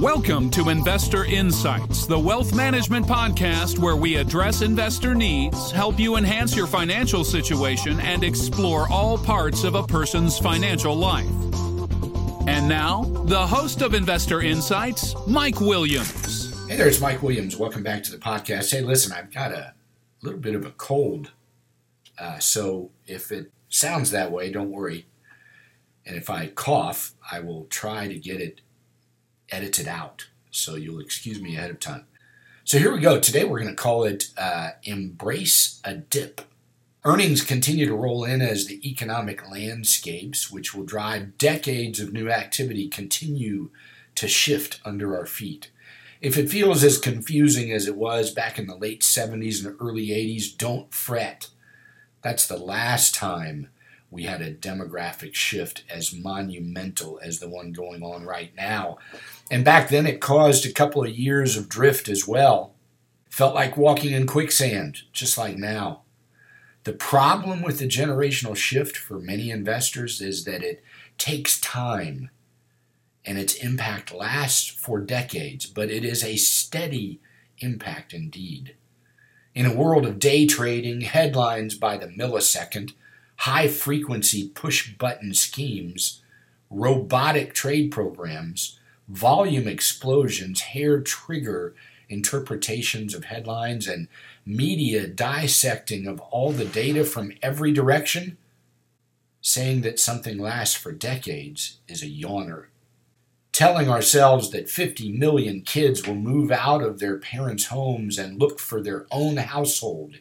Welcome to Investor Insights, the wealth management podcast where we address investor needs, help you enhance your financial situation, and explore all parts of a person's financial life. And now, the host of Investor Insights, Mike Williams. Hey there, it's Mike Williams. Welcome back to the podcast. Hey, listen, I've got a little bit of a cold. Uh, so if it sounds that way, don't worry. And if I cough, I will try to get it edited out. So you'll excuse me ahead of time. So here we go. Today we're going to call it uh, Embrace a Dip. Earnings continue to roll in as the economic landscapes, which will drive decades of new activity, continue to shift under our feet. If it feels as confusing as it was back in the late 70s and early 80s, don't fret. That's the last time we had a demographic shift as monumental as the one going on right now. And back then, it caused a couple of years of drift as well. Felt like walking in quicksand, just like now. The problem with the generational shift for many investors is that it takes time and its impact lasts for decades, but it is a steady impact indeed. In a world of day trading, headlines by the millisecond, high frequency push button schemes, robotic trade programs, volume explosions, hair trigger interpretations of headlines, and media dissecting of all the data from every direction, saying that something lasts for decades is a yawner. Telling ourselves that 50 million kids will move out of their parents' homes and look for their own household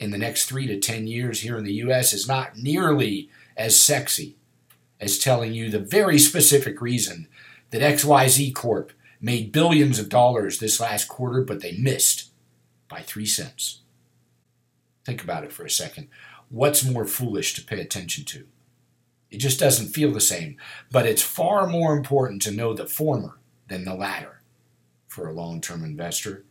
in the next three to 10 years here in the U.S. is not nearly as sexy as telling you the very specific reason that XYZ Corp made billions of dollars this last quarter, but they missed by three cents. Think about it for a second. What's more foolish to pay attention to? It just doesn't feel the same, but it's far more important to know the former than the latter for a long term investor.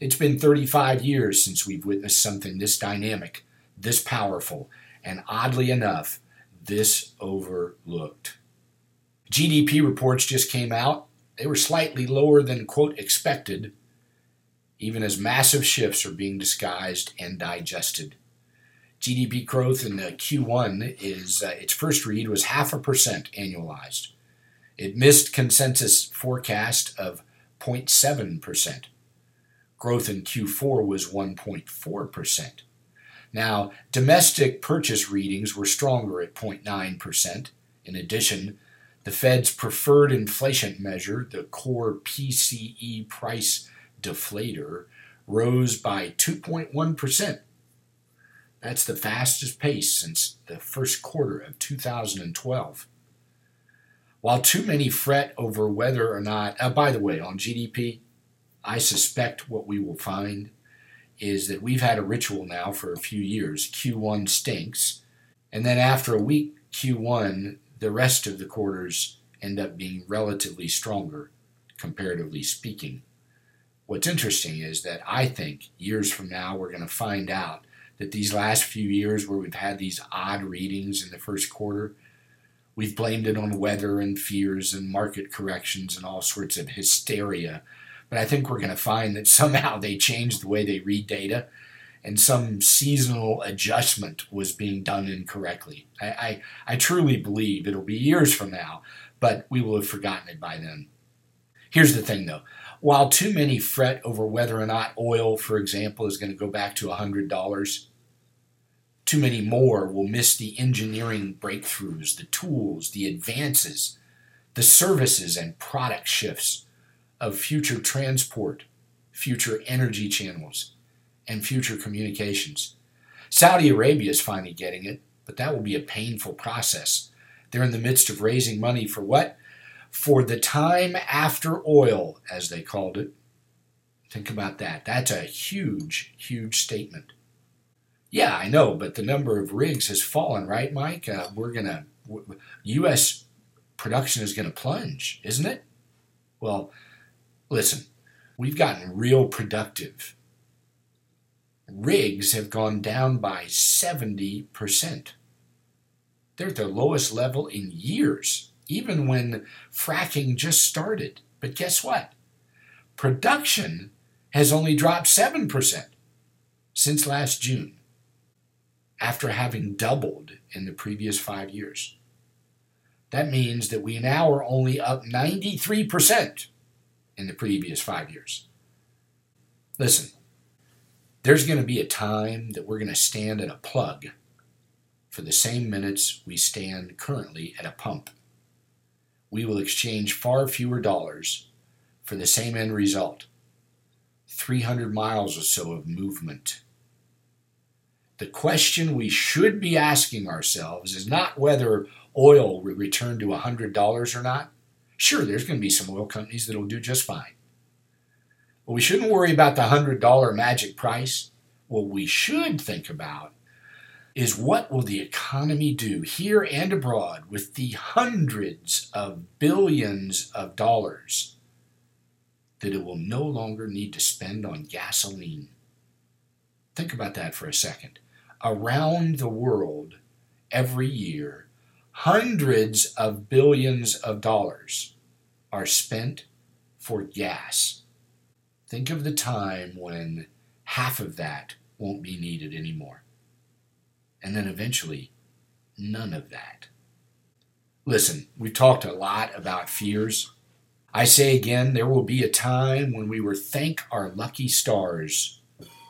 It's been 35 years since we've witnessed something this dynamic, this powerful, and oddly enough, this overlooked. GDP reports just came out. They were slightly lower than, quote, expected, even as massive shifts are being disguised and digested. GDP growth in the Q1 is uh, its first read was half a percent annualized. It missed consensus forecast of 0.7%. Growth in Q4 was 1.4%. Now, domestic purchase readings were stronger at 0.9%. In addition, the Fed's preferred inflation measure, the core PCE price deflator, rose by 2.1%. That's the fastest pace since the first quarter of 2012. While too many fret over whether or not, uh, by the way, on GDP, I suspect what we will find is that we've had a ritual now for a few years. Q1 stinks. And then after a weak, Q1 the rest of the quarters end up being relatively stronger, comparatively speaking. What's interesting is that I think years from now we're going to find out that these last few years where we've had these odd readings in the first quarter, we've blamed it on weather and fears and market corrections and all sorts of hysteria. But I think we're going to find that somehow they changed the way they read data and some seasonal adjustment was being done incorrectly. I, I, I, truly believe it'll be years from now, but we will have forgotten it by then. Here's the thing though while too many fret over whether or not oil, for example, is going to go back to $100, too many more will miss the engineering breakthroughs, the tools, the advances, the services and product shifts of future transport, future energy channels and future communications. Saudi Arabia is finally getting it, but that will be a painful process. They're in the midst of raising money for what? For the time after oil, as they called it. Think about that. That's a huge, huge statement. Yeah, I know, but the number of rigs has fallen, right, Mike? Uh, we're going to, U.S. production is going to plunge, isn't it? Well, listen, we've gotten real productive rigs have gone down by 70%. They're at their lowest level in years, even when fracking just started. But guess what? Production has only dropped 7% since last June, after having doubled in the previous five years. That means that we now are only up 93% in the previous five years. Listen, there's going to be a time that we're going to stand at a plug for the same minutes we stand currently at a pump. We will exchange far fewer dollars for the same end result 300 miles or so of movement. The question we should be asking ourselves is not whether oil will return to $100 or not. Sure, there's going to be some oil companies that will do just fine. But we shouldn't worry about the $100 magic price. What we should think about is what will the economy do here and abroad with the hundreds of billions of dollars that it will no longer need to spend on gasoline. Think about that for a second. Around the world, every year, hundreds of billions of dollars are spent for gas. Think of the time when half of that won't be needed anymore and then eventually none of that. Listen, we've talked a lot about fears. I say again, there will be a time when we will thank our lucky stars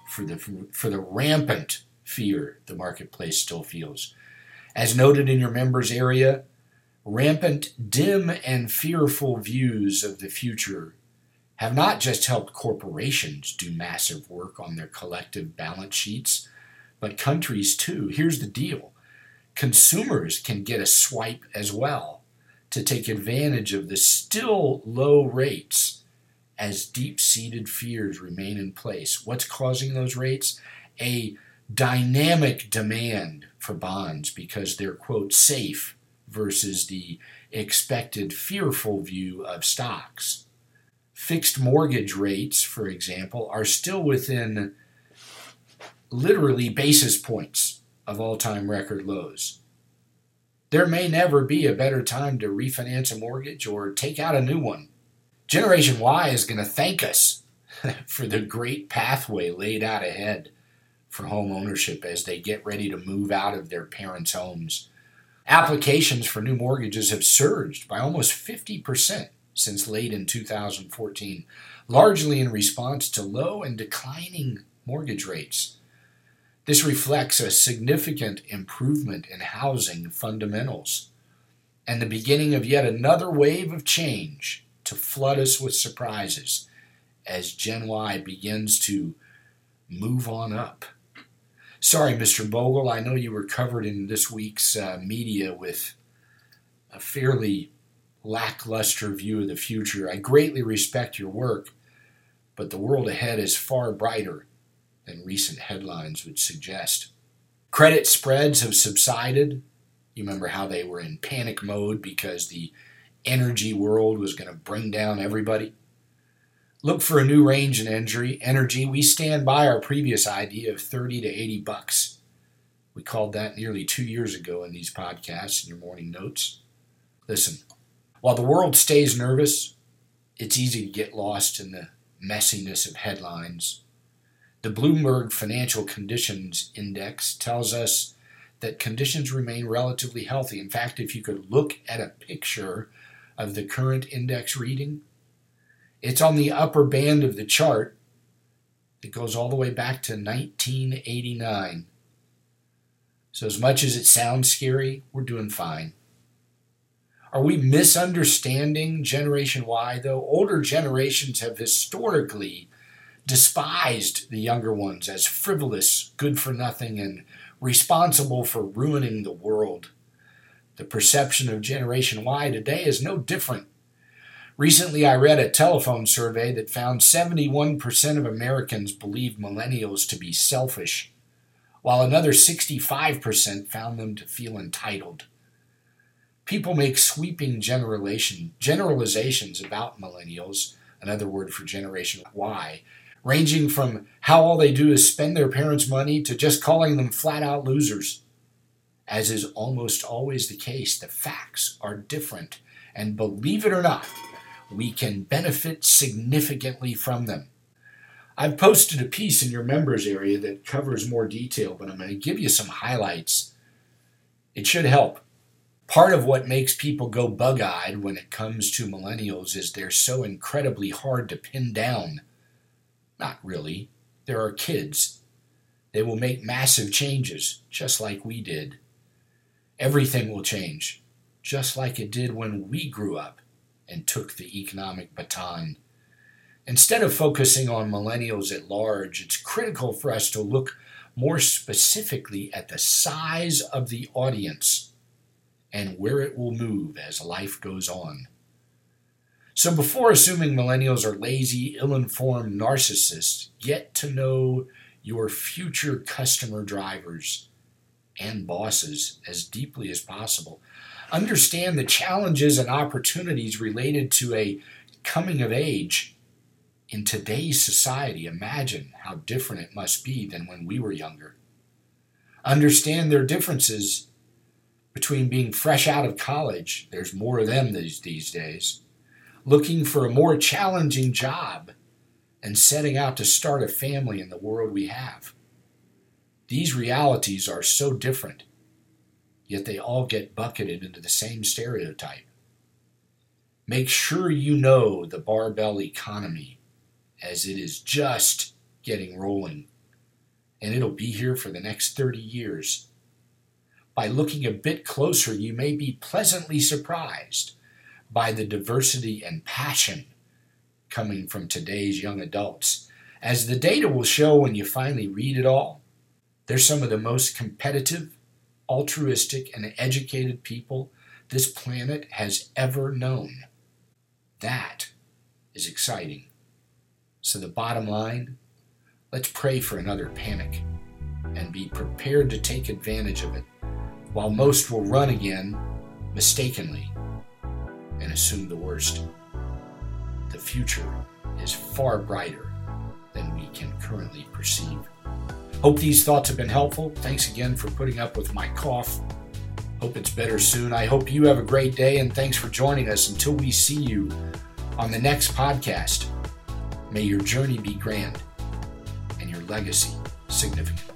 for the, for the rampant fear the marketplace still feels. As noted in your members area, rampant, dim, and fearful views of the future have not just helped corporations do massive work on their collective balance sheets but countries too. Here's the deal consumers can get a swipe as well to take advantage of the still low rates as deep seated fears remain in place. What's causing those rates? A dynamic demand for bonds because they're, quote, safe versus the expected fearful view of stocks. Fixed mortgage rates, for example, are still within literally basis points of all time record lows. There may never be a better time to refinance a mortgage or take out a new one. Generation Y is going to thank us for the great pathway laid out ahead for home ownership as they get ready to move out of their parents' homes. Applications for new mortgages have surged by almost 50% since late in 2014, largely in response to low and declining mortgage rates. This reflects a significant improvement in housing fundamentals and the beginning of yet another wave of change to flood us with surprises as Gen Y begins to move on up. Sorry, Mr. Bogle, I know you were covered in this week's uh, media with a fairly lackluster view of the future. I greatly respect your work, but the world ahead is far brighter than recent headlines would suggest. Credit spreads have subsided. You remember how they were in panic mode because the energy world was going to bring down everybody? Look for a new range in energy. Energy. We stand by our previous idea of 30 to 80 bucks. We called that nearly two years ago in these podcasts in your morning notes. Listen, while the world stays nervous, it's easy to get lost in the messiness of headlines the Bloomberg Financial Conditions Index tells us that conditions remain relatively healthy. In fact, if you could look at a picture of the current index reading, it's on the upper band of the chart It goes all the way back to 1989. So, as much as it sounds scary, we're doing fine. Are we misunderstanding Generation Y, though? Older generations have historically despised the younger ones as frivolous, good for nothing, and responsible for ruining the world. The perception of Generation Y today is no different. Recently, I read a telephone survey that found 71% of Americans believe millennials to be selfish, while another 65% found them to feel entitled. People make sweeping generalization, generalizations about millennials, another word for Generation Y, ranging from how all they do is spend their parents' money to just calling them flat out losers. As is almost always the case, the facts are different, and believe it or not, we can benefit significantly from them. I've posted a piece in your members area that covers more detail, but I'm going to give you some highlights. It should help. Part of what makes people go bug eyed when it comes to millennials is they're so incredibly hard to pin down. Not really. There are kids. They will make massive changes, just like we did. Everything will change, just like it did when we grew up and took the economic baton. Instead of focusing on millennials at large, it's critical for us to look more specifically at the size of the audience and where it will move as life goes on. So, before assuming millennials are lazy, ill informed narcissists, get to know your future customer drivers and bosses as deeply as possible. Understand the challenges and opportunities related to a coming of age in today's society. Imagine how different it must be than when we were younger. Understand their differences between being fresh out of college, there's more of them these, these days, looking for a more challenging job, and setting out to start a family in the world we have. These realities are so different, yet they all get bucketed into the same stereotype. Make sure you know the barbell economy as it is just getting rolling, and it'll be here for the next 30 years by looking a bit closer, you may be pleasantly surprised by the diversity and passion coming from today's young adults. As the data will show when you finally read it all, they're some of the most competitive, altruistic, and educated people this planet has ever known. That is exciting. So, the bottom line let's pray for another panic and be prepared to take advantage of it while most will run again mistakenly and assume the worst. The future is far brighter than we can currently perceive. Hope these thoughts have been helpful. Thanks again for putting up with my cough. Hope it's better soon. I hope you have a great day and thanks for joining us until we see you on the next podcast. May your journey be grand and your legacy significant.